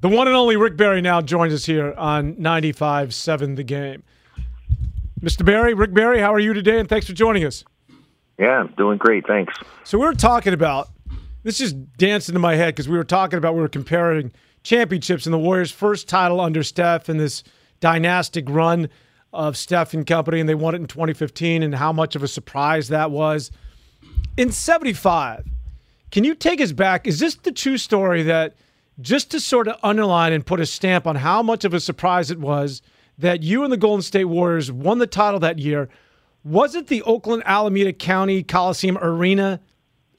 The one and only Rick Barry now joins us here on 95.7 The Game. Mr. Barry, Rick Barry, how are you today? And thanks for joining us. Yeah, doing great. Thanks. So we were talking about this just danced into my head because we were talking about we were comparing championships and the Warriors' first title under Steph and this dynastic run of Steph and company, and they won it in 2015, and how much of a surprise that was. In 75, can you take us back? Is this the true story that just to sort of underline and put a stamp on how much of a surprise it was that you and the Golden State Warriors won the title that year? Was it the Oakland Alameda County Coliseum Arena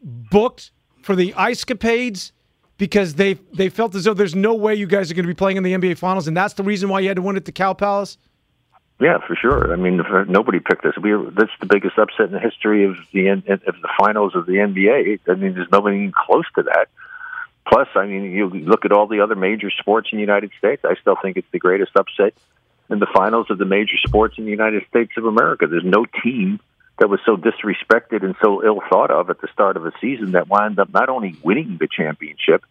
booked for the ice capades because they they felt as though there's no way you guys are going to be playing in the NBA Finals, and that's the reason why you had to win at the Cow Palace. Yeah, for sure. I mean, nobody picked this. We that's the biggest upset in the history of the of the finals of the NBA. I mean, there's nobody even close to that. Plus, I mean, you look at all the other major sports in the United States. I still think it's the greatest upset in the finals of the major sports in the United States of America. There's no team that was so disrespected and so ill thought of at the start of a season that wound up not only winning the championship,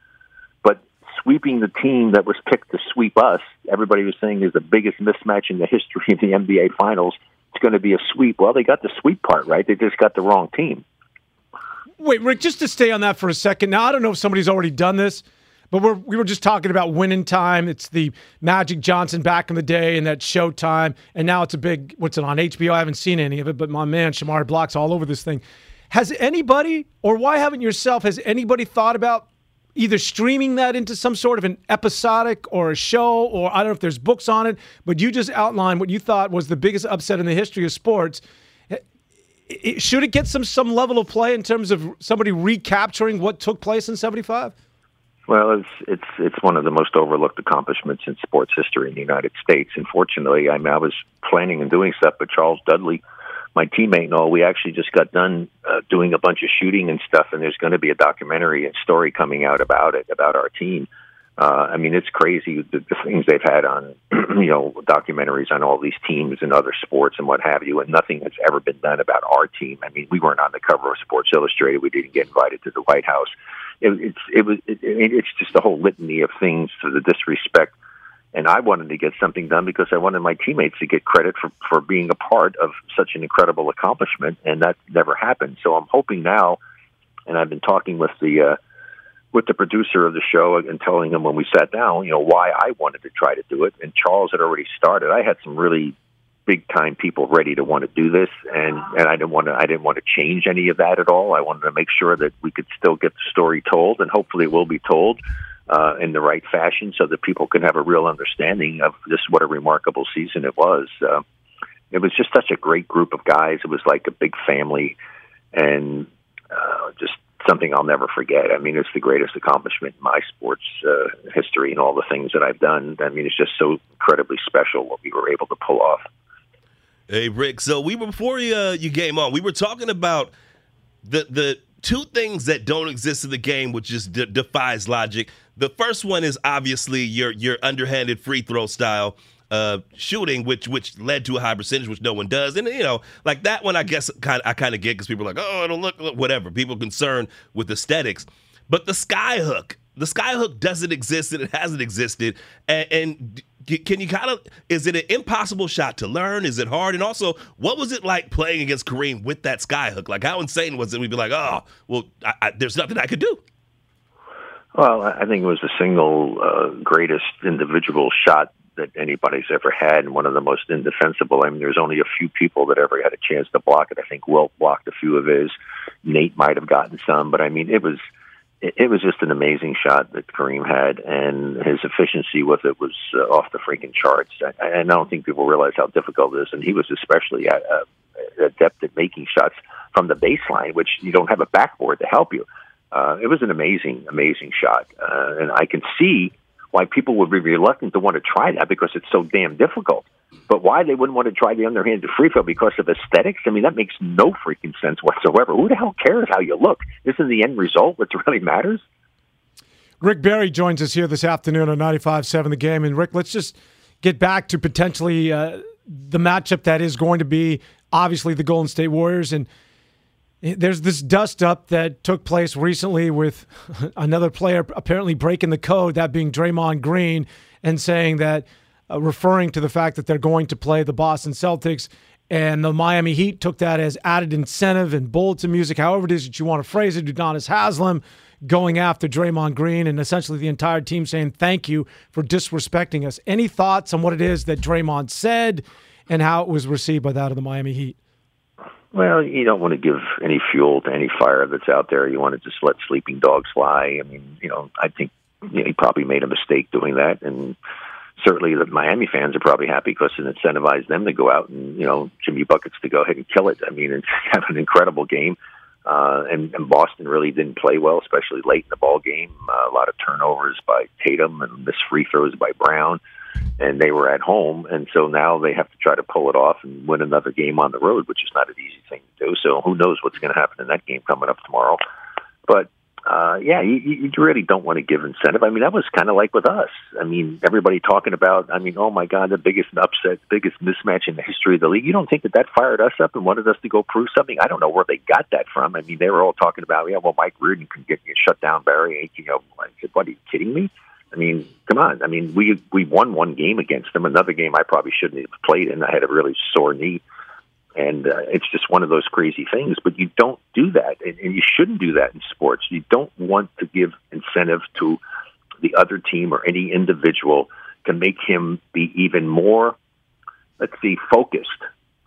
but sweeping the team that was picked to sweep us. Everybody was saying is the biggest mismatch in the history of the NBA Finals. It's going to be a sweep. Well, they got the sweep part right. They just got the wrong team. Wait, Rick, just to stay on that for a second. Now, I don't know if somebody's already done this. But we're, we were just talking about winning time. It's the Magic Johnson back in the day and that Showtime. And now it's a big, what's it on HBO? I haven't seen any of it, but my man, Shamar Block's all over this thing. Has anybody, or why haven't yourself, has anybody thought about either streaming that into some sort of an episodic or a show, or I don't know if there's books on it, but you just outlined what you thought was the biggest upset in the history of sports. Should it get some some level of play in terms of somebody recapturing what took place in 75? Well, it's it's it's one of the most overlooked accomplishments in sports history in the United States. Unfortunately, I mean, I was planning and doing stuff, but Charles Dudley, my teammate and all, we actually just got done uh, doing a bunch of shooting and stuff, and there's going to be a documentary and story coming out about it, about our team. Uh, I mean, it's crazy the, the things they've had on, you know, documentaries on all these teams and other sports and what have you, and nothing has ever been done about our team. I mean, we weren't on the cover of Sports Illustrated. We didn't get invited to the White House it, it's it was it, it's just a whole litany of things to the disrespect. And I wanted to get something done because I wanted my teammates to get credit for for being a part of such an incredible accomplishment, and that never happened. So I'm hoping now, and I've been talking with the. Uh, with the producer of the show and telling him when we sat down, you know, why I wanted to try to do it. And Charles had already started. I had some really big time people ready to want to do this, and and I didn't want to I didn't want to change any of that at all. I wanted to make sure that we could still get the story told, and hopefully it will be told uh, in the right fashion, so that people can have a real understanding of just what a remarkable season it was. Uh, it was just such a great group of guys. It was like a big family, and uh, just something I'll never forget. I mean, it's the greatest accomplishment in my sports uh, history and all the things that I've done. I mean, it's just so incredibly special what we were able to pull off. Hey Rick, so we were before you, uh, you came on, we were talking about the the two things that don't exist in the game, which just de- defies logic. The first one is obviously your your underhanded free throw style uh, shooting, which which led to a high percentage, which no one does. And you know, like that one, I guess kind I kind of get because people are like, oh, it'll look, look whatever. People concerned with aesthetics, but the sky hook, the sky hook doesn't exist and it hasn't existed. And, and can you kind of is it an impossible shot to learn? Is it hard? And also, what was it like playing against Kareem with that skyhook? Like, how insane was it? We'd be like, oh, well, I, I, there's nothing I could do. Well, I think it was the single uh, greatest individual shot that anybody's ever had, and one of the most indefensible. I mean, there's only a few people that ever had a chance to block it. I think Wilt blocked a few of his. Nate might have gotten some, but I mean, it was it was just an amazing shot that Kareem had, and his efficiency with it was uh, off the freaking charts. And I don't think people realize how difficult it is. And he was especially uh, adept at making shots from the baseline, which you don't have a backboard to help you. Uh, it was an amazing, amazing shot, uh, and I can see why people would be reluctant to want to try that because it's so damn difficult. But why they wouldn't want to try the underhanded free throw because of aesthetics? I mean, that makes no freaking sense whatsoever. Who the hell cares how you look? This Isn't the end result what really matters? Rick Barry joins us here this afternoon on 95.7 The Game. And Rick, let's just get back to potentially uh, the matchup that is going to be obviously the Golden State Warriors. And There's this dust up that took place recently with another player apparently breaking the code, that being Draymond Green, and saying that, uh, referring to the fact that they're going to play the Boston Celtics. And the Miami Heat took that as added incentive and bulletin music, however it is that you want to phrase it. Udonis Haslem going after Draymond Green and essentially the entire team saying thank you for disrespecting us. Any thoughts on what it is that Draymond said and how it was received by that of the Miami Heat? Well, you don't want to give any fuel to any fire that's out there. You want to just let sleeping dogs fly. I mean, you know, I think you know, he probably made a mistake doing that, and certainly the Miami fans are probably happy because it incentivized them to go out and you know Jimmy buckets to go ahead and kill it. I mean, it's have an incredible game. Uh, and, and Boston really didn't play well, especially late in the ball game. Uh, a lot of turnovers by Tatum and missed free throws by Brown. Uh, and they were at home, and so now they have to try to pull it off and win another game on the road, which is not an easy thing to do. So who knows what's going to happen in that game coming up tomorrow? But uh, yeah, you, you really don't want to give incentive. I mean, that was kind of like with us. I mean, everybody talking about, I mean, oh my God, the biggest upset, biggest mismatch in the history of the league. You don't think that that fired us up and wanted us to go prove something? I don't know where they got that from. I mean, they were all talking about, yeah, well, Mike Riordan can get you shut down Barry. You know, I said, what are you kidding me? I mean, come on. I mean, we we won one game against them. Another game I probably shouldn't have played in. I had a really sore knee, and uh, it's just one of those crazy things. But you don't do that, and, and you shouldn't do that in sports. You don't want to give incentive to the other team or any individual to make him be even more, let's see, focused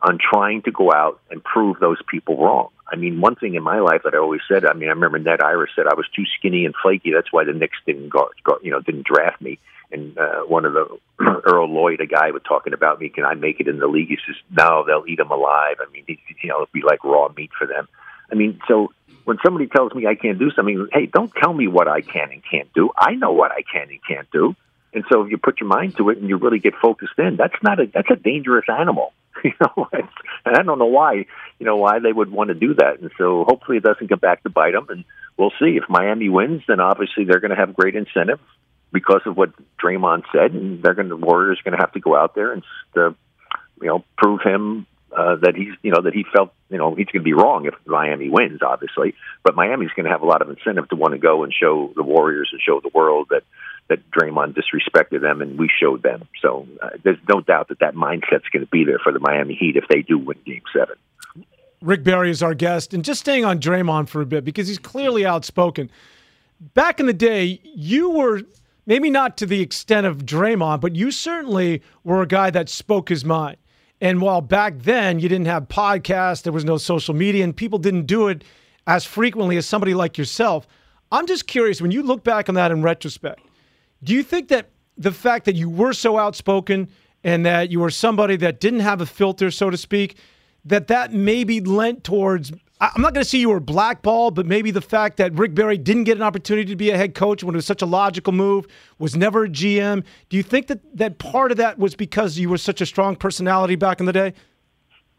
on trying to go out and prove those people wrong. I mean, one thing in my life that I always said. I mean, I remember Ned Irish said I was too skinny and flaky. That's why the Knicks didn't go, you know, didn't draft me. And uh, one of the Earl Lloyd, a guy, was talking about me. Can I make it in the league? He says, No, they'll eat him alive. I mean, you know, it'll be like raw meat for them. I mean, so when somebody tells me I can't do something, hey, don't tell me what I can and can't do. I know what I can and can't do. And so if you put your mind to it and you really get focused in, that's not a that's a dangerous animal. You know, and I don't know why, you know, why they would want to do that. And so hopefully it doesn't come back to bite them. And we'll see if Miami wins, then obviously they're going to have great incentive because of what Draymond said, and they're going to the Warriors are going to have to go out there and uh, you know prove him uh, that he's you know that he felt you know he's going to be wrong if Miami wins, obviously. But Miami's going to have a lot of incentive to want to go and show the Warriors and show the world that that Draymond disrespected them, and we showed them. So uh, there's no doubt that that mindset's going to be there for the Miami Heat if they do win Game Seven. Rick Barry is our guest, and just staying on Draymond for a bit because he's clearly outspoken. Back in the day, you were maybe not to the extent of Draymond, but you certainly were a guy that spoke his mind. And while back then you didn't have podcasts, there was no social media, and people didn't do it as frequently as somebody like yourself. I'm just curious when you look back on that in retrospect, do you think that the fact that you were so outspoken and that you were somebody that didn't have a filter, so to speak, that that maybe lent towards I'm not going to say you were blackballed, but maybe the fact that Rick Barry didn't get an opportunity to be a head coach when it was such a logical move, was never a GM. Do you think that, that part of that was because you were such a strong personality back in the day?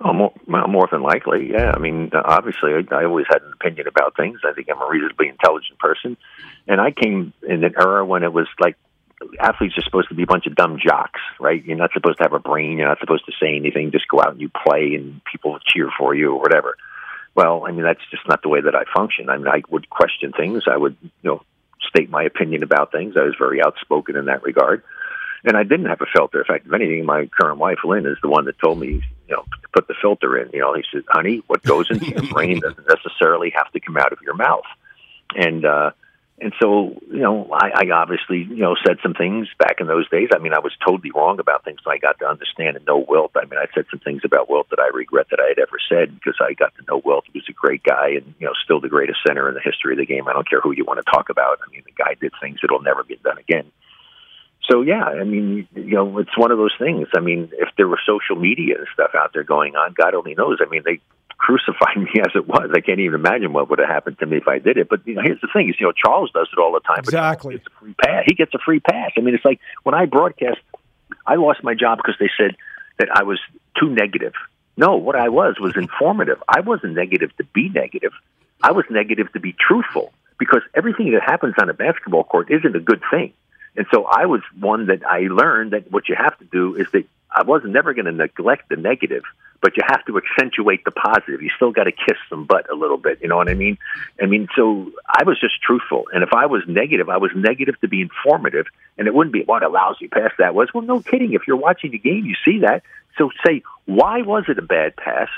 Oh, more, more than likely, yeah. I mean, obviously, I, I always had an opinion about things. I think I'm a reasonably intelligent person, and I came in an era when it was like athletes are supposed to be a bunch of dumb jocks, right? You're not supposed to have a brain. You're not supposed to say anything. Just go out and you play, and people cheer for you or whatever. Well, I mean, that's just not the way that I function. I mean, I would question things. I would, you know, state my opinion about things. I was very outspoken in that regard and I didn't have a filter. In fact, if anything, my current wife Lynn is the one that told me, you know, to put the filter in. You know, he said, "Honey, what goes into your brain doesn't necessarily have to come out of your mouth." And uh, and so, you know, I, I obviously, you know, said some things back in those days. I mean, I was totally wrong about things I got to understand and know Wilt. I mean, I said some things about Wilt that I regret that I had ever said because I got to know Wilt. He was a great guy and, you know, still the greatest center in the history of the game. I don't care who you want to talk about. I mean, the guy did things that'll never get done again so yeah, I mean, you know, it's one of those things. I mean, if there were social media and stuff out there going on, God only knows. I mean, they crucified me as it was. I can't even imagine what would have happened to me if I did it. But you know, here's the thing: is you know, Charles does it all the time. Exactly. Gets a free pass. He gets a free pass. I mean, it's like when I broadcast, I lost my job because they said that I was too negative. No, what I was was informative. I wasn't negative to be negative. I was negative to be truthful because everything that happens on a basketball court isn't a good thing. And so I was one that I learned that what you have to do is that I wasn't never going to neglect the negative, but you have to accentuate the positive. You still got to kiss some butt a little bit. You know what I mean? I mean, so I was just truthful, and if I was negative, I was negative to be informative, and it wouldn't be what a lousy pass that was. Well, no kidding. If you're watching the game, you see that. So say, why was it a bad pass,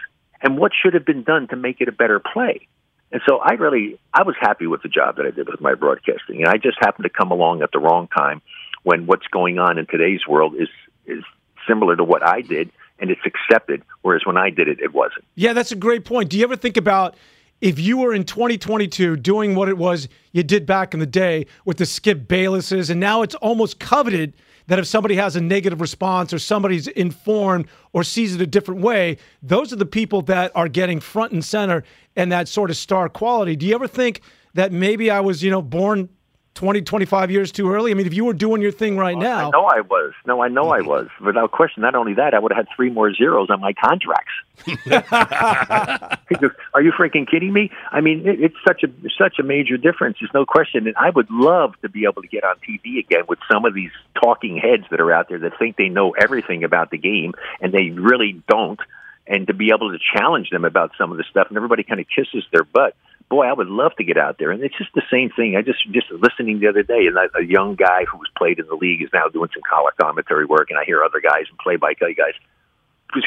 and what should have been done to make it a better play? And so I really, I was happy with the job that I did with my broadcasting, and I just happened to come along at the wrong time when what's going on in today's world is is similar to what I did and it's accepted. Whereas when I did it, it wasn't. Yeah, that's a great point. Do you ever think about if you were in 2022 doing what it was you did back in the day with the Skip Baylesses, and now it's almost coveted that if somebody has a negative response or somebody's informed or sees it a different way, those are the people that are getting front and center and that sort of star quality. Do you ever think that maybe I was, you know, born 20, 25 years too early? I mean, if you were doing your thing right now. I know I was. No, I know I mm-hmm. was. Without question. Not only that, I would have had three more zeros on my contracts. Are you freaking kidding me? I mean, it, it's such a such a major difference. There's no question. And I would love to be able to get on TV again with some of these talking heads that are out there that think they know everything about the game and they really don't. And to be able to challenge them about some of the stuff, and everybody kind of kisses their butt boy, I would love to get out there. And it's just the same thing. I just just listening the other day, and a young guy who was played in the league is now doing some color commentary work, and I hear other guys and play-by-play guys.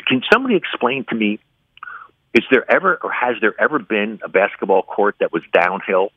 Can somebody explain to me? Is there ever or has there ever been a basketball court that was downhill?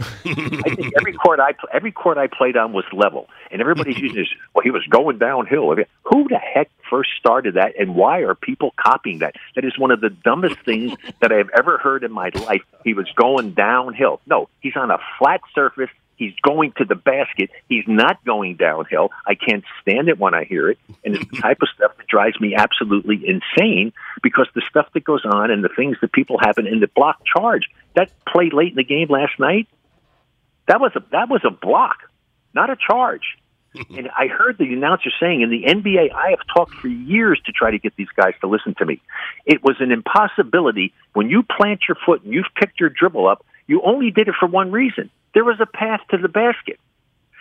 I think every court I every court I played on was level, and everybody's using this. Well, he was going downhill. I mean, who the heck first started that, and why are people copying that? That is one of the dumbest things that I have ever heard in my life. He was going downhill. No, he's on a flat surface. He's going to the basket. He's not going downhill. I can't stand it when I hear it. And it's the type of stuff that drives me absolutely insane because the stuff that goes on and the things that people happen in the block charge. That play late in the game last night, that was a that was a block, not a charge. and I heard the announcer saying in the NBA, I have talked for years to try to get these guys to listen to me. It was an impossibility when you plant your foot and you've picked your dribble up. You only did it for one reason. There was a path to the basket.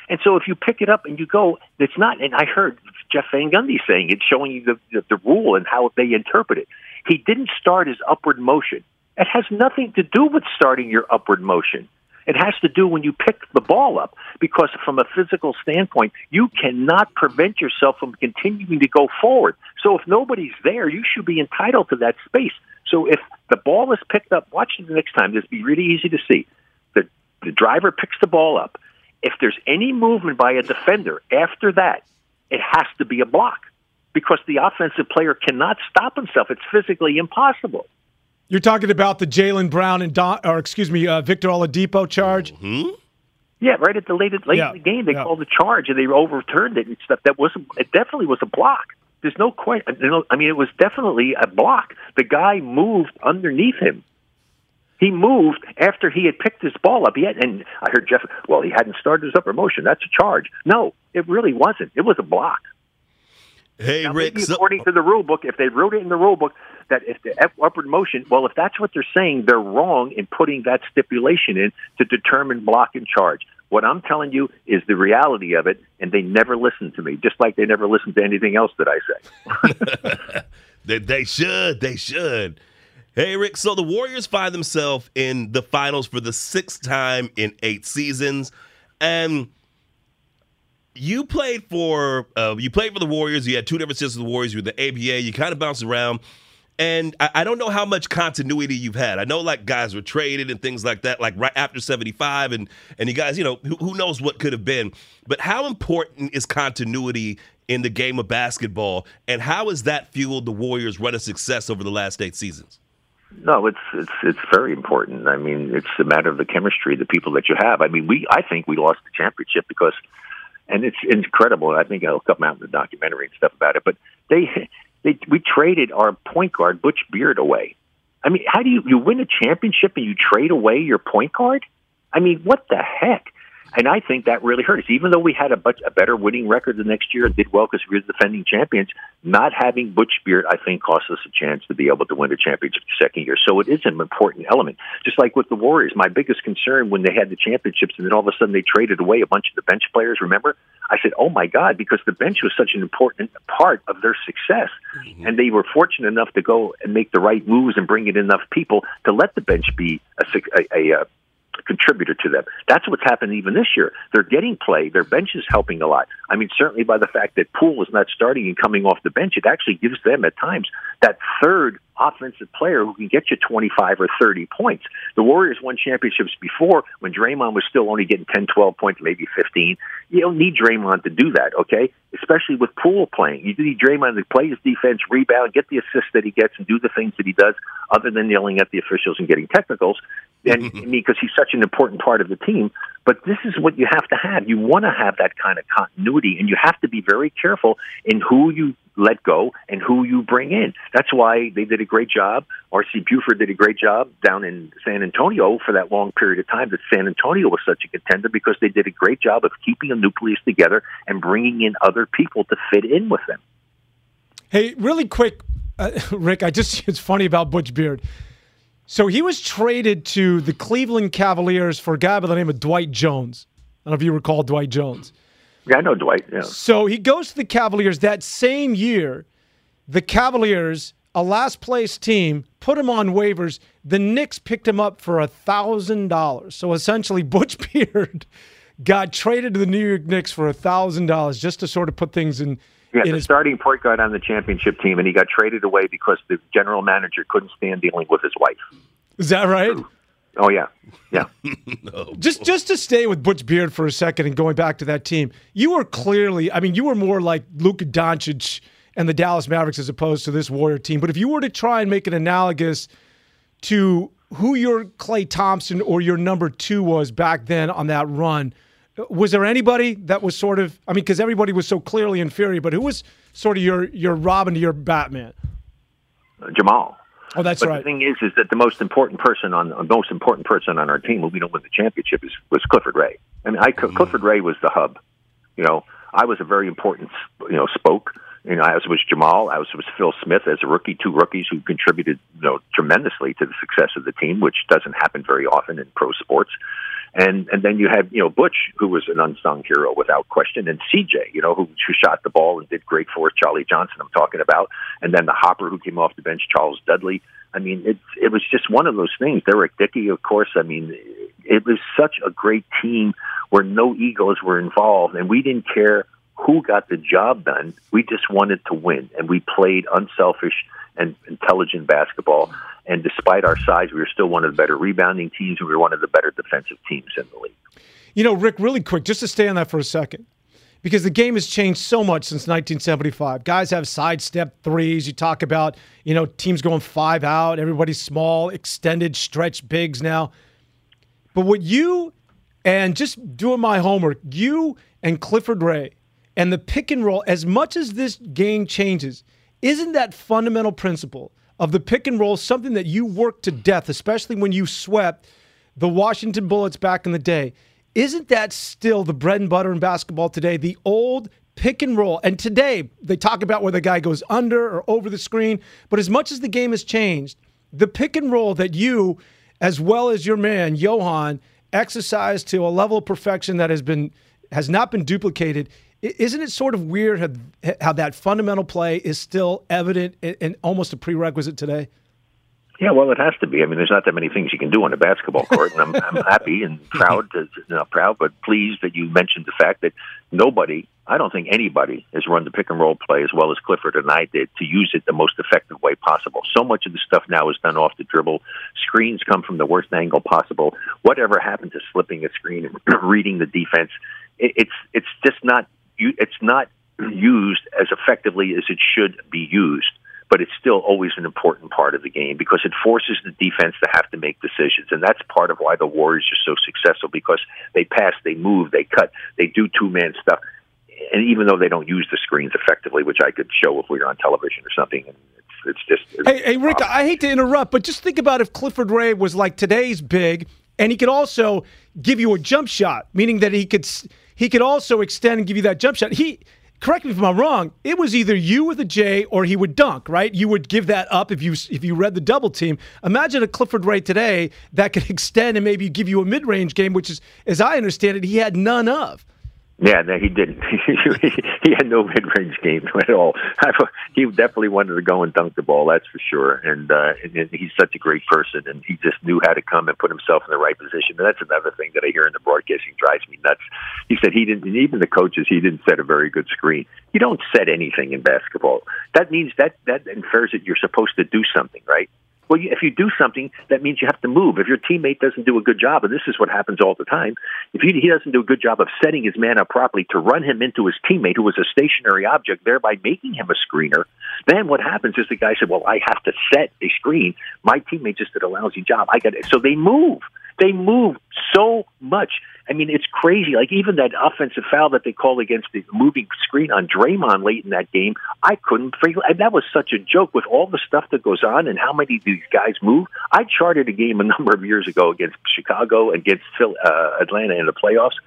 And so if you pick it up and you go, it's not. And I heard Jeff Van Gundy saying it, showing you the, the, the rule and how they interpret it. He didn't start his upward motion. It has nothing to do with starting your upward motion. It has to do when you pick the ball up, because from a physical standpoint, you cannot prevent yourself from continuing to go forward. So if nobody's there, you should be entitled to that space. So if the ball is picked up, watch it the next time. This be really easy to see. The, the driver picks the ball up. If there's any movement by a defender after that, it has to be a block because the offensive player cannot stop himself. It's physically impossible. You're talking about the Jaylen Brown and Don, or excuse me, uh, Victor Oladipo charge. Mm-hmm. Yeah, right at the late late yeah. in the game, they yeah. called the charge and they overturned it and stuff. That wasn't. it. Definitely was a block. There's no question. I mean, it was definitely a block. The guy moved underneath him. He moved after he had picked his ball up. He had, and I heard Jeff. Well, he hadn't started his upper motion. That's a charge. No, it really wasn't. It was a block. Hey, now, Rick. according to the rule book, if they wrote it in the rule book that if the upward motion, well, if that's what they're saying, they're wrong in putting that stipulation in to determine block and charge. What I'm telling you is the reality of it, and they never listen to me, just like they never listen to anything else that I say. they, they should. They should. Hey, Rick. So the Warriors find themselves in the finals for the sixth time in eight seasons, and you played for uh, you played for the Warriors. You had two different seasons of the Warriors. You were the ABA. You kind of bounced around. And I, I, don't know how much continuity you've had. I know like guys were traded and things like that, like right after 75, and and you guys, you know, who, who knows what could have been. But how important is continuity in the game of basketball, and how has that fueled the Warriors' run of success over the last eight seasons? No, it's it's it's very important. I mean, it's a matter of the chemistry, the people that you have. I mean, we I think we lost the championship because and it's incredible. I think it'll come out in the documentary and stuff about it. But they, they we traded our point guard Butch Beard away. I mean, how do you you win a championship and you trade away your point guard? I mean, what the heck? And I think that really hurt us. Even though we had a, much, a better winning record the next year and did well because we were defending champions, not having Butch Beard, I think, cost us a chance to be able to win the championship the second year. So it is an important element. Just like with the Warriors, my biggest concern when they had the championships and then all of a sudden they traded away a bunch of the bench players, remember? I said, "Oh my God!" Because the bench was such an important part of their success, mm-hmm. and they were fortunate enough to go and make the right moves and bring in enough people to let the bench be a, a, a, a contributor to them. That's what's happened even this year. They're getting play. Their bench is helping a lot. I mean, certainly by the fact that Poole is not starting and coming off the bench, it actually gives them at times that third offensive player who can get you 25 or 30 points. The Warriors won championships before when Draymond was still only getting 10, 12 points, maybe 15. You don't need Draymond to do that, okay? Especially with Poole playing. You need Draymond to play his defense, rebound, get the assists that he gets, and do the things that he does other than yelling at the officials and getting technicals. And because he's such an important part of the team. But this is what you have to have. You want to have that kind of continuity, and you have to be very careful in who you let go and who you bring in. That's why they did a great job. R.C. Buford did a great job down in San Antonio for that long period of time that San Antonio was such a contender because they did a great job of keeping a nucleus together and bringing in other people to fit in with them. Hey, really quick, uh, Rick, I just, it's funny about Butch Beard. So he was traded to the Cleveland Cavaliers for a guy by the name of Dwight Jones. I don't know if you recall Dwight Jones. Yeah, I know Dwight. Yeah. So he goes to the Cavaliers that same year. The Cavaliers, a last place team, put him on waivers. The Knicks picked him up for a thousand dollars. So essentially, Butch Beard got traded to the New York Knicks for a thousand dollars just to sort of put things in. Yeah, the his... starting point guard on the championship team, and he got traded away because the general manager couldn't stand dealing with his wife. Is that right? Oh yeah, yeah. no, just just to stay with Butch Beard for a second and going back to that team, you were clearly, I mean, you were more like Luka Doncic and the Dallas Mavericks as opposed to this Warrior team. But if you were to try and make it analogous to who your Klay Thompson or your number two was back then on that run, was there anybody that was sort of, I mean, because everybody was so clearly inferior, but who was sort of your your Robin to your Batman? Jamaal. Oh, that's but right. The thing is, is that the most important person on the most important person on our team, when we don't win the championship, is was Clifford Ray. I mean, I, mm-hmm. Clifford Ray was the hub. You know, I was a very important, you know, spoke. You know, as was Jamaal, as was Phil Smith as a rookie, two rookies who contributed, you know, tremendously to the success of the team, which doesn't happen very often in pro sports. And and then you had you know Butch, who was an unsung hero without question, and CJ, you know, who, who shot the ball and did great for. Charlie Johnson, I'm talking about, and then the hopper who came off the bench, Charles Dudley. I mean, it it was just one of those things. Derrek Dickey, of course. I mean, it was such a great team where no egos were involved, and we didn't care who got the job done. We just wanted to win, and we played unselfish and intelligent basketball. And despite our size, we were still one of the better rebounding teams, we were one of the better defensive teams in the league. You know, Rick, really quick, just to stay on that for a second, because the game has changed so much since 1975. Guys have sidestep threes. You talk about, you know, teams going five out, everybody's small, extended stretch bigs now. But what you, and just doing my homework, you and Clifford Ray and the pick and roll, as much as this game changes, isn't that fundamental principle of the pick and roll something that you worked to death, especially when you swept the Washington Bullets back in the day? Isn't that still the bread and butter in basketball today? The old pick and roll. And today they talk about where the guy goes under or over the screen. But as much as the game has changed, the pick and roll that you, as well as your man Johan, exercise to a level of perfection that has been has not been duplicated isn't it sort of weird how, how that fundamental play is still evident and almost a prerequisite today? Yeah, well, it has to be. I mean, there's not that many things you can do on a basketball court, and I'm, I'm happy and proud, to, not proud, but pleased that you mentioned the fact that nobody, I don't think anybody, has run the pick and roll play as well as Clifford and I did to use it the most effective way possible. So much of the stuff now is done off the dribble. Screens come from the worst angle possible. Whatever happened to slipping a screen and reading the defense? It, it's it's just not it's not used as effectively as it should be used. But it's still always an important part of the game because it forces the defense to have to make decisions, and that's part of why the Warriors are so successful because they pass, they move, they cut, they do two man stuff and even though they don't use the screens effectively, which I could show if we were on television or something, it's, it's just. It's hey, hey, Rick, I hate to interrupt, but just think about if Clifford Ray was like today's big, and he could also give you a jump shot, meaning that he could he could also extend and give you that jump shot. He correct me if I'm wrong. It was either you with a J or he would dunk, right? You would give that up if you if you read the double team. Imagine a Clifford Ray today that could extend and maybe give you a mid range game, which is, as I understand it, he had none of. Yeah, no, he didn't. he had no mid-range game at all. he definitely wanted to go and dunk the ball, that's for sure. And, uh, and he's such a great person, and he just knew how to come and put himself in the right position. And that's another thing that I hear in the broadcasting drives me nuts. He said he didn't, and even the coaches, he didn't set a very good screen. You don't set anything in basketball. That means that that infers that you're supposed to do something, right? Well, if you do something, that means you have to move. If your teammate doesn't do a good job, and this is what happens all the time, if he, he doesn't do a good job of setting his man up properly to run him into his teammate, who was a stationary object, thereby making him a screener, then what happens is the guy said, "Well, I have to set a screen. My teammate just did a lousy job. I got it." So they move. They move so much. I mean, it's crazy. Like even that offensive foul that they called against the moving screen on Draymond late in that game, I couldn't figure. That was such a joke with all the stuff that goes on and how many these guys move. I charted a game a number of years ago against Chicago, against Phil, uh, Atlanta in the playoffs.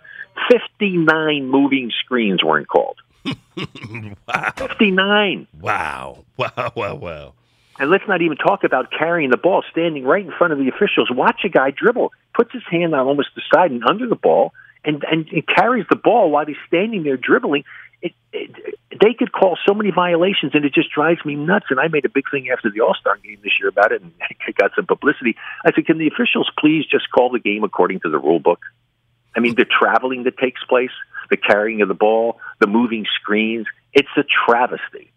Fifty-nine moving screens weren't called. wow. Fifty-nine. Wow. Wow. Wow. Wow. And let's not even talk about carrying the ball, standing right in front of the officials. Watch a guy dribble, puts his hand on almost the side and under the ball, and and, and carries the ball while he's standing there dribbling. It, it, they could call so many violations, and it just drives me nuts. And I made a big thing after the All Star game this year about it, and I got some publicity. I said, "Can the officials please just call the game according to the rule book?" I mean, the traveling that takes place, the carrying of the ball, the moving screens. It's a travesty.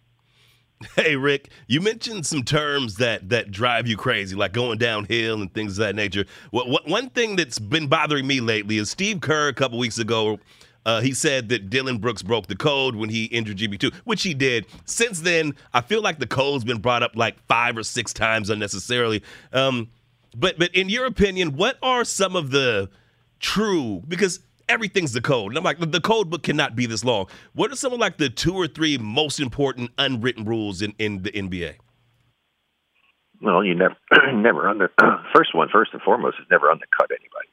Hey Rick, you mentioned some terms that that drive you crazy, like going downhill and things of that nature. What, what, one thing that's been bothering me lately is Steve Kerr a couple weeks ago. Uh, he said that Dillon Brooks broke the code when he injured GP2, which he did. Since then, I feel like the code's been brought up like five or six times unnecessarily. Um, but but in your opinion, what are some of the true because everything's the code. And I'm like, the code book cannot be this long. What are some of like the two or three most important unwritten rules in, in the NBA? Well, you never, never under. first one, first and foremost, is never undercut anybody.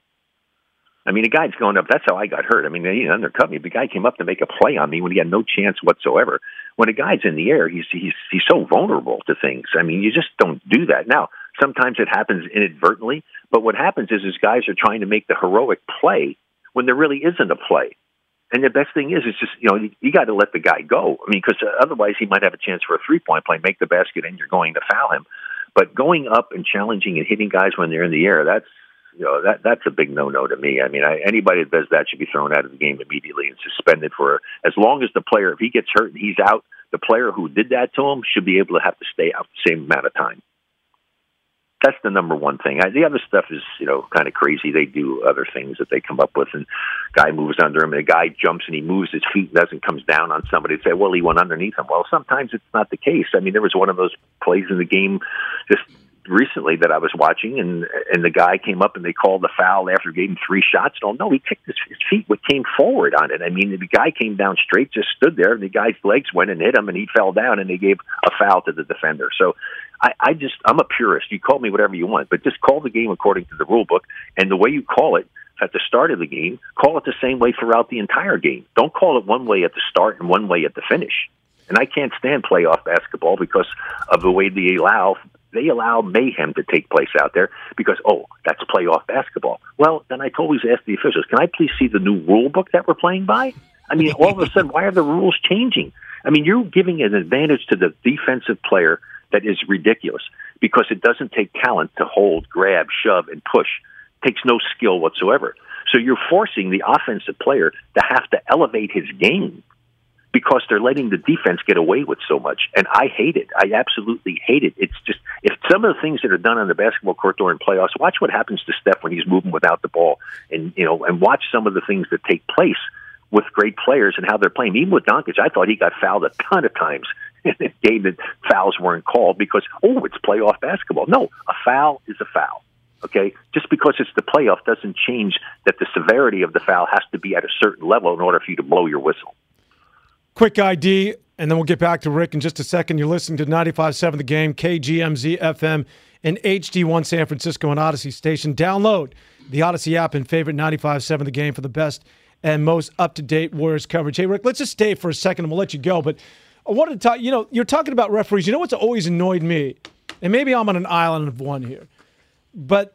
I mean, the guy's going up. That's how I got hurt. I mean, he undercut me. The guy came up to make a play on me when he had no chance whatsoever. When a guy's in the air, he's he's he's so vulnerable to things. I mean, you just don't do that. Now, sometimes it happens inadvertently, but what happens is, is guys are trying to make the heroic play when there really isn't a play. And the best thing is, it's just you know you, you got to let the guy go. I mean, because uh, otherwise he might have a chance for a three point play, make the basket, and you're going to foul him. But going up and challenging and hitting guys when they're in the air, that's you know that that's a big no no to me. I mean, I, anybody that does that should be thrown out of the game immediately and suspended for as long as the player, if he gets hurt and he's out, the player who did that to him should be able to have to stay out the same amount of time that's the number one thing. I, the other stuff is, you know, kind of crazy. They do other things that they come up with, and guy moves under him, and a guy jumps and he moves his feet and doesn't comes down on somebody. Say, well, he went underneath him. Well, sometimes it's not the case. I mean, there was one of those plays in the game just recently that I was watching, and and the guy came up and they called the foul after gave him three shots. No, no, he kicked his, his feet, what came forward on it. I mean, the guy came down straight, just stood there, and the guy's legs went and hit him, and he fell down, and they gave a foul to the defender. So I, I just I'm a purist. You call me whatever you want, but just call the game according to the rule book and the way you call it at the start of the game. Call it the same way throughout the entire game. Don't call it one way at the start and one way at the finish. And I can't stand playoff basketball because of the way they allow they allow mayhem to take place out there because oh that's playoff basketball. Well, then I always ask the officials, can I please see the new rule book that we're playing by? I mean, all of a sudden, why are the rules changing? I mean, you're giving an advantage to the defensive player that is ridiculous because it doesn't take talent to hold, grab, shove, and push. It takes no skill whatsoever. So you're forcing the offensive player to have to elevate his game because they're letting the defense get away with so much. And I hate it. I absolutely hate it. It's just if some of the things that are done on the basketball court during playoffs, watch what happens to Steph when he's moving without the ball, and you know, and watch some of the things that take place with great players and how they're playing. Even with Doncic, I thought he got fouled a ton of times game that fouls weren't called because oh, it's playoff basketball. No, a foul is a foul. Okay, just because it's the playoff doesn't change that the severity of the foul has to be at a certain level in order for you to blow your whistle. Quick ID, and then we'll get back to Rick in just a second. You're listening to 95.7 The Game, KGMZ FM, and HD1 San Francisco and Audacy Station. Download the Audacy app and favorite 95.7 The Game for the best and most up-to-date Warriors coverage. Hey, Rick, let's just stay for a second, and we'll let you go. But I wanted to talk, you know, you're talking about referees. You know what's always annoyed me? And maybe I'm on an island of one here. But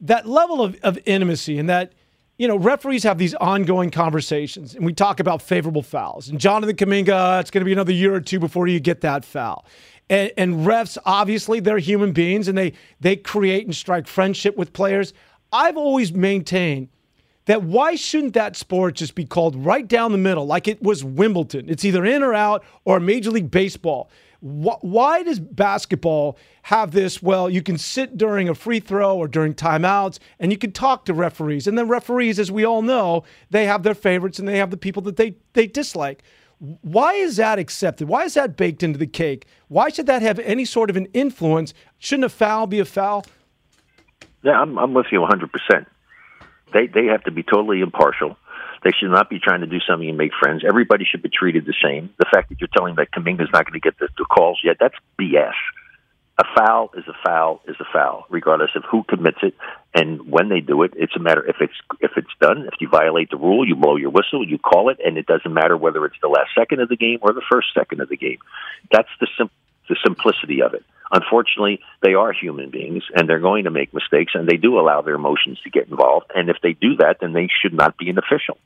that level of, of intimacy and that you know, referees have these ongoing conversations, and we talk about favorable fouls. And Jonathan Kuminga, it's going to be another year or two before you get that foul. And, and refs, obviously, they're human beings, and they they create and strike friendship with players. I've always maintained that why shouldn't that sport just be called right down the middle, like it was Wimbledon? It's either in or out, or Major League Baseball. Why does basketball have this? Well, you can sit during a free throw or during timeouts and you can talk to referees. And then referees, as we all know, they have their favorites and they have the people that they, they dislike. Why is that accepted? Why is that baked into the cake? Why should that have any sort of an influence? Shouldn't a foul be a foul? Yeah, I'm, I'm with you 100%. They, they have to be totally impartial they should not be trying to do something and make friends. Everybody should be treated the same. The fact that you're telling that Kuminga's not going to get the, the calls yet, that's BS. A foul is a foul is a foul, regardless of who commits it and when they do it. It's a matter if it's if it's done. If you violate the rule, you blow your whistle, you call it, and it doesn't matter whether it's the last second of the game or the first second of the game. That's the sim- the simplicity of it. Unfortunately, they are human beings and they're going to make mistakes and they do allow their emotions to get involved. And if they do that, then they should not be an official.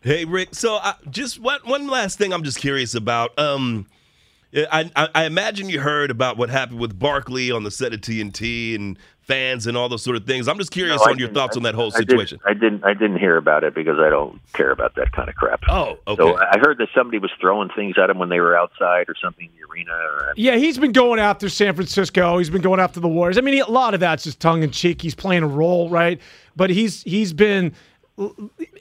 Hey, Rick. So, uh, just one one last thing, I'm just curious about. Um, I, I, I imagine you heard about what happened with Barkley on the set of TNT and fans and all those sort of things. I'm just curious no, on your thoughts I, on that whole situation. I, did, I didn't. I didn't hear about it because I don't care about that kind of crap. Oh, okay. So I heard that somebody was throwing things at him when they were outside or something in the arena. Or, yeah, he's been going after San Francisco. He's been going after the Warriors. I mean, a lot of that's just tongue in cheek. He's playing a role, right? But he's he's been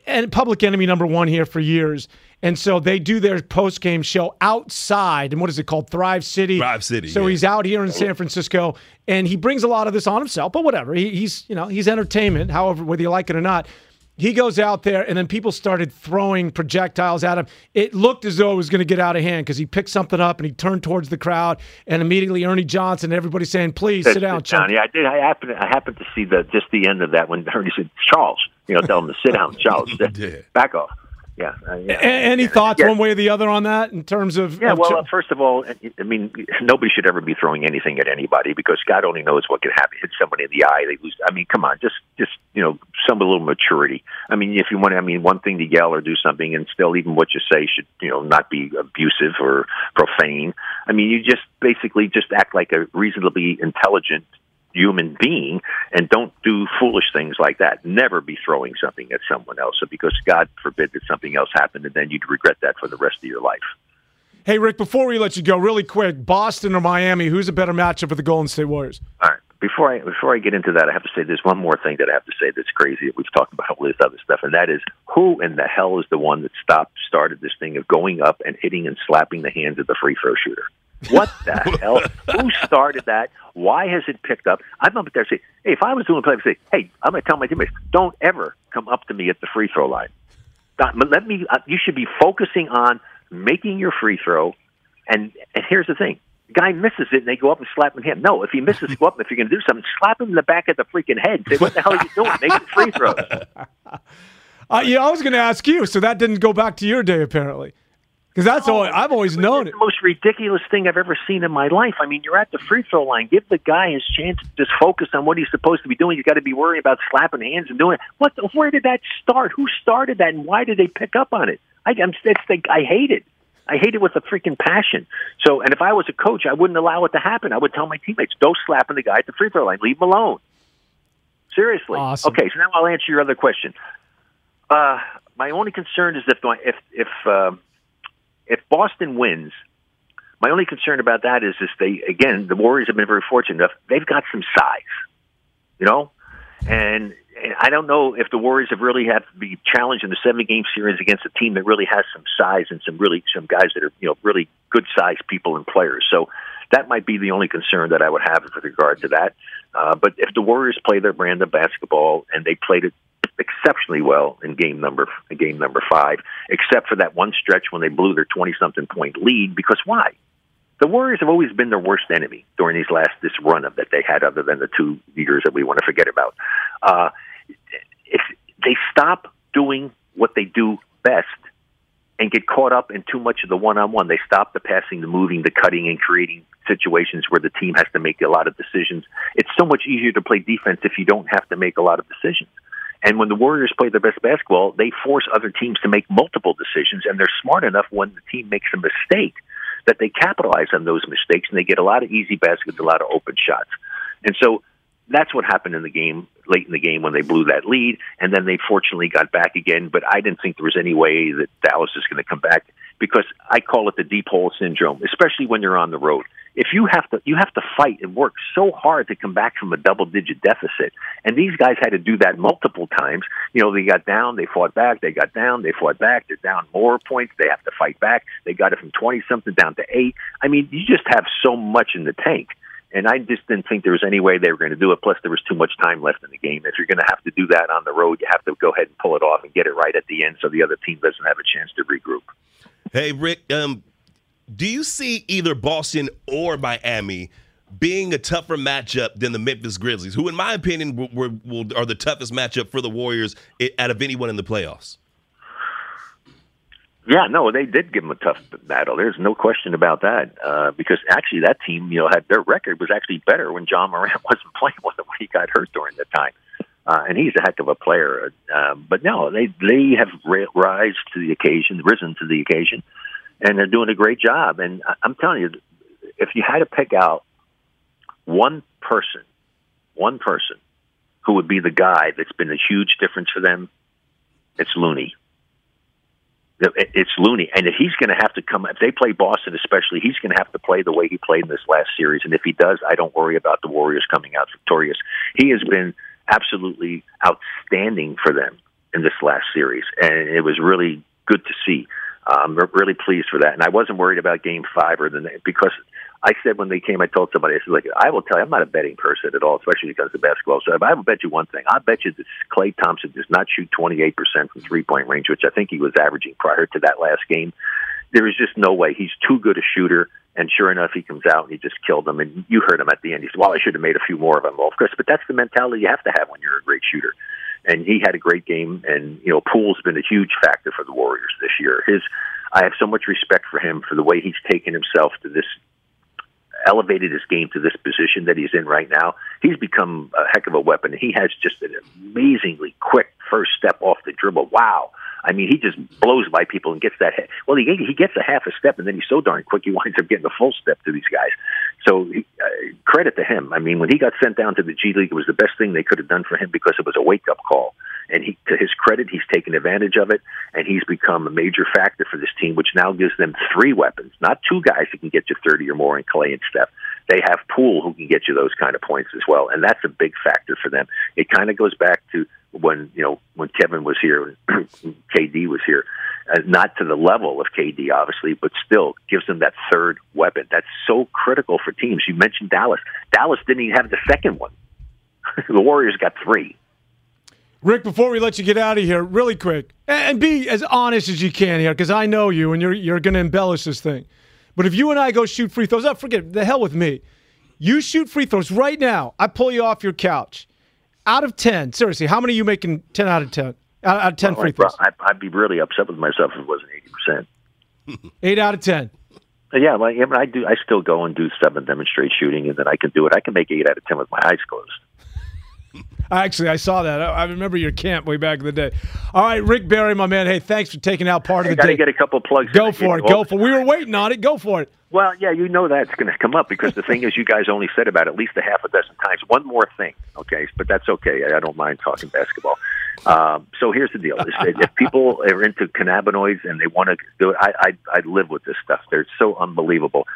and public enemy number one here for years. And so they do their post game show outside, and what is it called? Thrive City. Thrive City. So yeah. he's out here in San Francisco, and he brings a lot of this on himself. But whatever, he, he's you know he's entertainment. However, whether you like it or not, he goes out there, and then people started throwing projectiles at him. It looked as though it was going to get out of hand because he picked something up and he turned towards the crowd, and immediately Ernie Johnson and everybody saying, "Please sit down, Chuck." Yeah, I did. I happened. I happened to see the just the end of that when Ernie said, "Charles," you know, tell them to sit down, Charles, back off yeah. Uh, yeah. Any thoughts yeah. one way or the other on that in terms of? Yeah. Of well, uh, first of all, I mean, nobody should ever be throwing anything at anybody because God only knows what could happen. Hit somebody in the eye, they lose. I mean, come on, just just you know, some a little maturity. I mean, if you want, I mean, one thing to yell or do something, and still, even what you say should you know not be abusive or profane. I mean, you just basically just act like a reasonably intelligent human being and don't do foolish things like that. Never be throwing something at someone else because God forbid that something else happened and then you'd regret that for the rest of your life. Hey, Rick, before we let you go, really quick Boston or Miami, who's a better matchup for the Golden State Warriors? All right. Before I before I get into that, I have to say there's one more thing that I have to say that's crazy. That we've talked about all this other stuff, and that is who in the hell is the one that stopped started this thing of going up and hitting and slapping the hands of the free throw shooter? What the hell? Who started that? Why has it picked up? I'm up there saying, hey, if I was doing a play, I'd say, hey, I'm going to tell my teammates, don't ever come up to me at the free throw line. Let me. Uh, you should be focusing on making your free throw. And and here's the thing: the guy misses it, and they go up and slap him. No, if he misses, go up. If you're going to do something, slap him in the back of the freaking head. Say, what the hell are you doing? Make the free throw. Uh, yeah, I was going to ask you. So that didn't go back to your day, apparently. Because that's all I've always known. It's the most ridiculous thing I've ever seen in my life. I mean, you're at the free throw line. Give the guy his chance to just focus on what he's supposed to be doing. He's got to be worrying about slapping hands and doing it. What? The, where did that start? Who started that, and why did they pick up on it? I, I'm, it's the, I hate it. I hate it with a freaking passion. So, and if I was a coach, I wouldn't allow it to happen. I would tell my teammates, "Don't slapping the guy at the free throw line. Leave him alone." Seriously. Awesome. Okay, so now I'll answer your other question. Uh, my only concern is if if if uh, if Boston wins, my only concern about that is is they again the Warriors have been very fortunate enough they've got some size, you know, and, and I don't know if the Warriors have really have to be challenged in the seven game series against a team that really has some size and some really some guys that are you know really good sized people and players. So that might be the only concern that I would have with regard to that. Uh, but if the Warriors play their brand of basketball and they played it exceptionally well in game number game number five, except for that one stretch when they blew their twenty something point lead. Because why? The Warriors have always been their worst enemy during these last this run of that they had, other than the two years that we want to forget about. Uh, if they stop doing what they do best and get caught up in too much of the one on one. They stop the passing, the moving, the cutting, and creating situations where the team has to make a lot of decisions. It's so much easier to play defense if you don't have to make a lot of decisions. And when the Warriors play their best basketball, they force other teams to make multiple decisions, and they're smart enough when the team makes a mistake that they capitalize on those mistakes and they get a lot of easy baskets, a lot of open shots. And so that's what happened in the game late in the game when they blew that lead, and then they fortunately got back again. But I didn't think there was any way that Dallas is going to come back because I call it the deep hole syndrome, especially when you're on the road. If you have to, you have to fight and work so hard to come back from a double-digit deficit, and these guys had to do that multiple times. You know, they got down, they fought back, they got down, they fought back. They're down more points, they have to fight back. They got it from twenty something down to eight. I mean, you just have so much in the tank and I just didn't think there was any way they were going to do it. Plus, there was too much time left in the game. If you're going to have to do that on the road, you have to go ahead and pull it off and get it right at the end, so the other team doesn't have a chance to regroup. Hey, Rick, um, do you see either Boston or Miami? being a tougher matchup than the Memphis Grizzlies, who, in my opinion, were, were, are the toughest matchup for the Warriors out of anyone in the playoffs. Yeah, no, they did give them a tough battle. There's no question about that. Uh, because actually, that team, you know, had their record was actually better when Ja Morant wasn't playing with them when he got hurt during the time. Uh, and he's a heck of a player. Uh, but no, they they have rise to the occasion, risen to the occasion, and they're doing a great job. And I'm telling you, if you had to pick out one person, one person who would be the guy that's been a huge difference for them, it's Looney it's Looney, and if he's going to have to come, if they play Boston, especially, he's going to have to play the way he played in this last series. And if he does, I don't worry about the Warriors coming out victorious. He has been absolutely outstanding for them in this last series, and it was really good to see. Um, I'm really pleased for that, and I wasn't worried about Game Five or the because I said when they came, I told somebody, I said, like, I will tell you, I'm not a betting person at all, especially because of basketball. So if I will bet you one thing. I bet you that Klay Thompson does not shoot 28% from three point range, which I think he was averaging prior to that last game. There is just no way. He's too good a shooter. And sure enough, he comes out and he just killed them. And you heard him at the end. He said, well, I should have made a few more of them. Well, of course, but that's the mentality you have to have when you're a great shooter. And he had a great game. And, you know, Poole's been a huge factor for the Warriors this year. His, I have so much respect for him for the way he's taken himself to this elevated his game to this position that he's in right now. He's become a heck of a weapon. He has just an amazingly quick first step off the dribble. Wow. I mean, he just blows by people and gets that. Well, he he gets a half a step, and then he's so darn quick, he winds up getting a full step to these guys. So uh, credit to him. I mean, when he got sent down to the G League, it was the best thing they could have done for him because it was a wake up call. And he, to his credit, he's taken advantage of it, and he's become a major factor for this team, which now gives them three weapons, not two guys who can get you 30 or more in Klay and Steph. They have Poole who can get you those kind of points as well, and that's a big factor for them. It kind of goes back to when you know when Kevin was here, KD was here, uh, not to the level of KD obviously, but still gives them that third weapon. That's so critical for teams. You mentioned Dallas. Dallas didn't even have the second one. the Warriors got three. Rick, before we let you get out of here, really quick, and be as honest as you can here, because I know you and you're you're going to embellish this thing. But if you and I go shoot free throws, oh, forget the hell with me. You shoot free throws right now. I pull you off your couch out of 10, seriously, how many are you making 10 out of 10? Out of 10 well, free throws? I'd, I'd, be really upset with myself if it wasn't 80%. 8 out of 10. Uh, yeah, well, I do. I still go and do seven demonstrate shooting, and then I can do it. I can make eight out of ten with my eyes closed. Actually, I saw that. I remember your camp way back in the day. All right, Rick Barry, my man. Hey, thanks for taking out part of the I day. Got to get a couple plugs. Go for it. Go for it. We were waiting on it. Go for it. Well, yeah, you know that's going to come up because the thing is, you guys only said about at least a half a dozen times. One more thing, okay? But that's okay. I don't mind talking basketball. Um, so here's the deal: if people are into cannabinoids and they want to do it, I, I I live with this stuff. They're so unbelievable.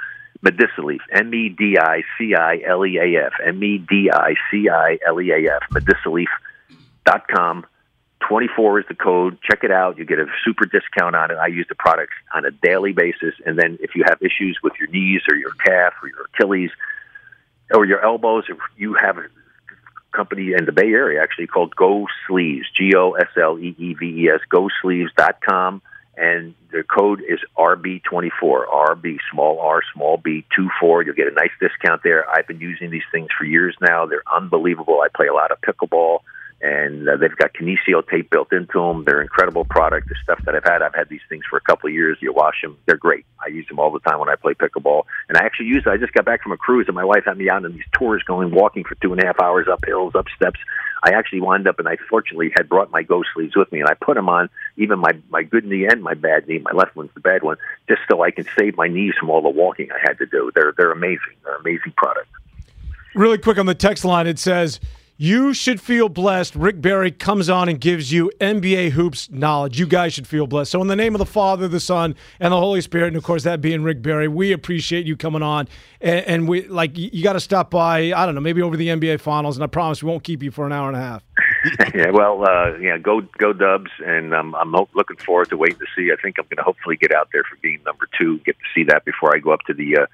Medicileaf, M E D I C I L E A F, M E D I C I L E A F, Medicileaf.com. 24 is the code. Check it out. You get a super discount on it. I use the products on a daily basis. And then if you have issues with your knees or your calf or your Achilles or your elbows, if you have a company in the Bay Area actually called Go Sleeves, G O S L E E V E S, GoSleeves.com and the code is RB24, RB, small r, small b, 24. You'll get a nice discount there. I've been using these things for years now. They're unbelievable. I play a lot of pickleball. And uh, they've got kinesio tape built into them. They're incredible product. The stuff that I've had, I've had these things for a couple of years. You wash them; they're great. I use them all the time when I play pickleball, and I actually use. I just got back from a cruise, and my wife had me out on these tours, going walking for two and a half hours up hills, up steps. I actually wound up, and I fortunately had brought my Go sleeves with me, and I put them on even my my good knee and my bad knee. My left one's the bad one, just so I can save my knees from all the walking I had to do. They're they're amazing. They're amazing product. Really quick on the text line, it says you should feel blessed. Rick Barry comes on and gives you NBA hoops knowledge. You guys should feel blessed. So, in the name of the Father, the Son, and the Holy Spirit, and of course that being Rick Barry, we appreciate you coming on. And, and we like you got to stop by. I don't know, maybe over the NBA Finals, and I promise we won't keep you for an hour and a half. yeah, well, uh, yeah, go go Dubs, and um, I'm looking forward to waiting to see. I think I'm going to hopefully get out there for game number two, get to see that before I go up to the. Uh,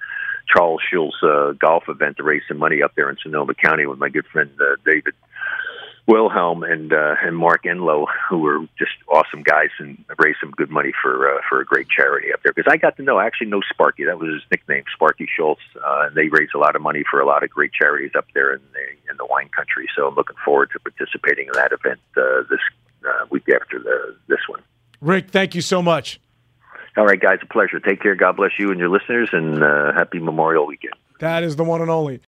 Charles Schulz uh, golf event to raise some money up there in Sonoma County with my good friend uh, David Wilhelm and uh, and Mark Enlow, who were just awesome guys and raised some good money for uh, for a great charity up there. Because I got to know, I actually know Sparky. That was his nickname, Sparky Schulz. Uh, and they raise a lot of money for a lot of great charities up there in the in the wine country. So I'm looking forward to participating in that event uh, this uh, week after the this one. Rick, thank you so much. All right, guys, a pleasure. Take care. God bless you and your listeners, and uh, happy Memorial Weekend. That is the one and only.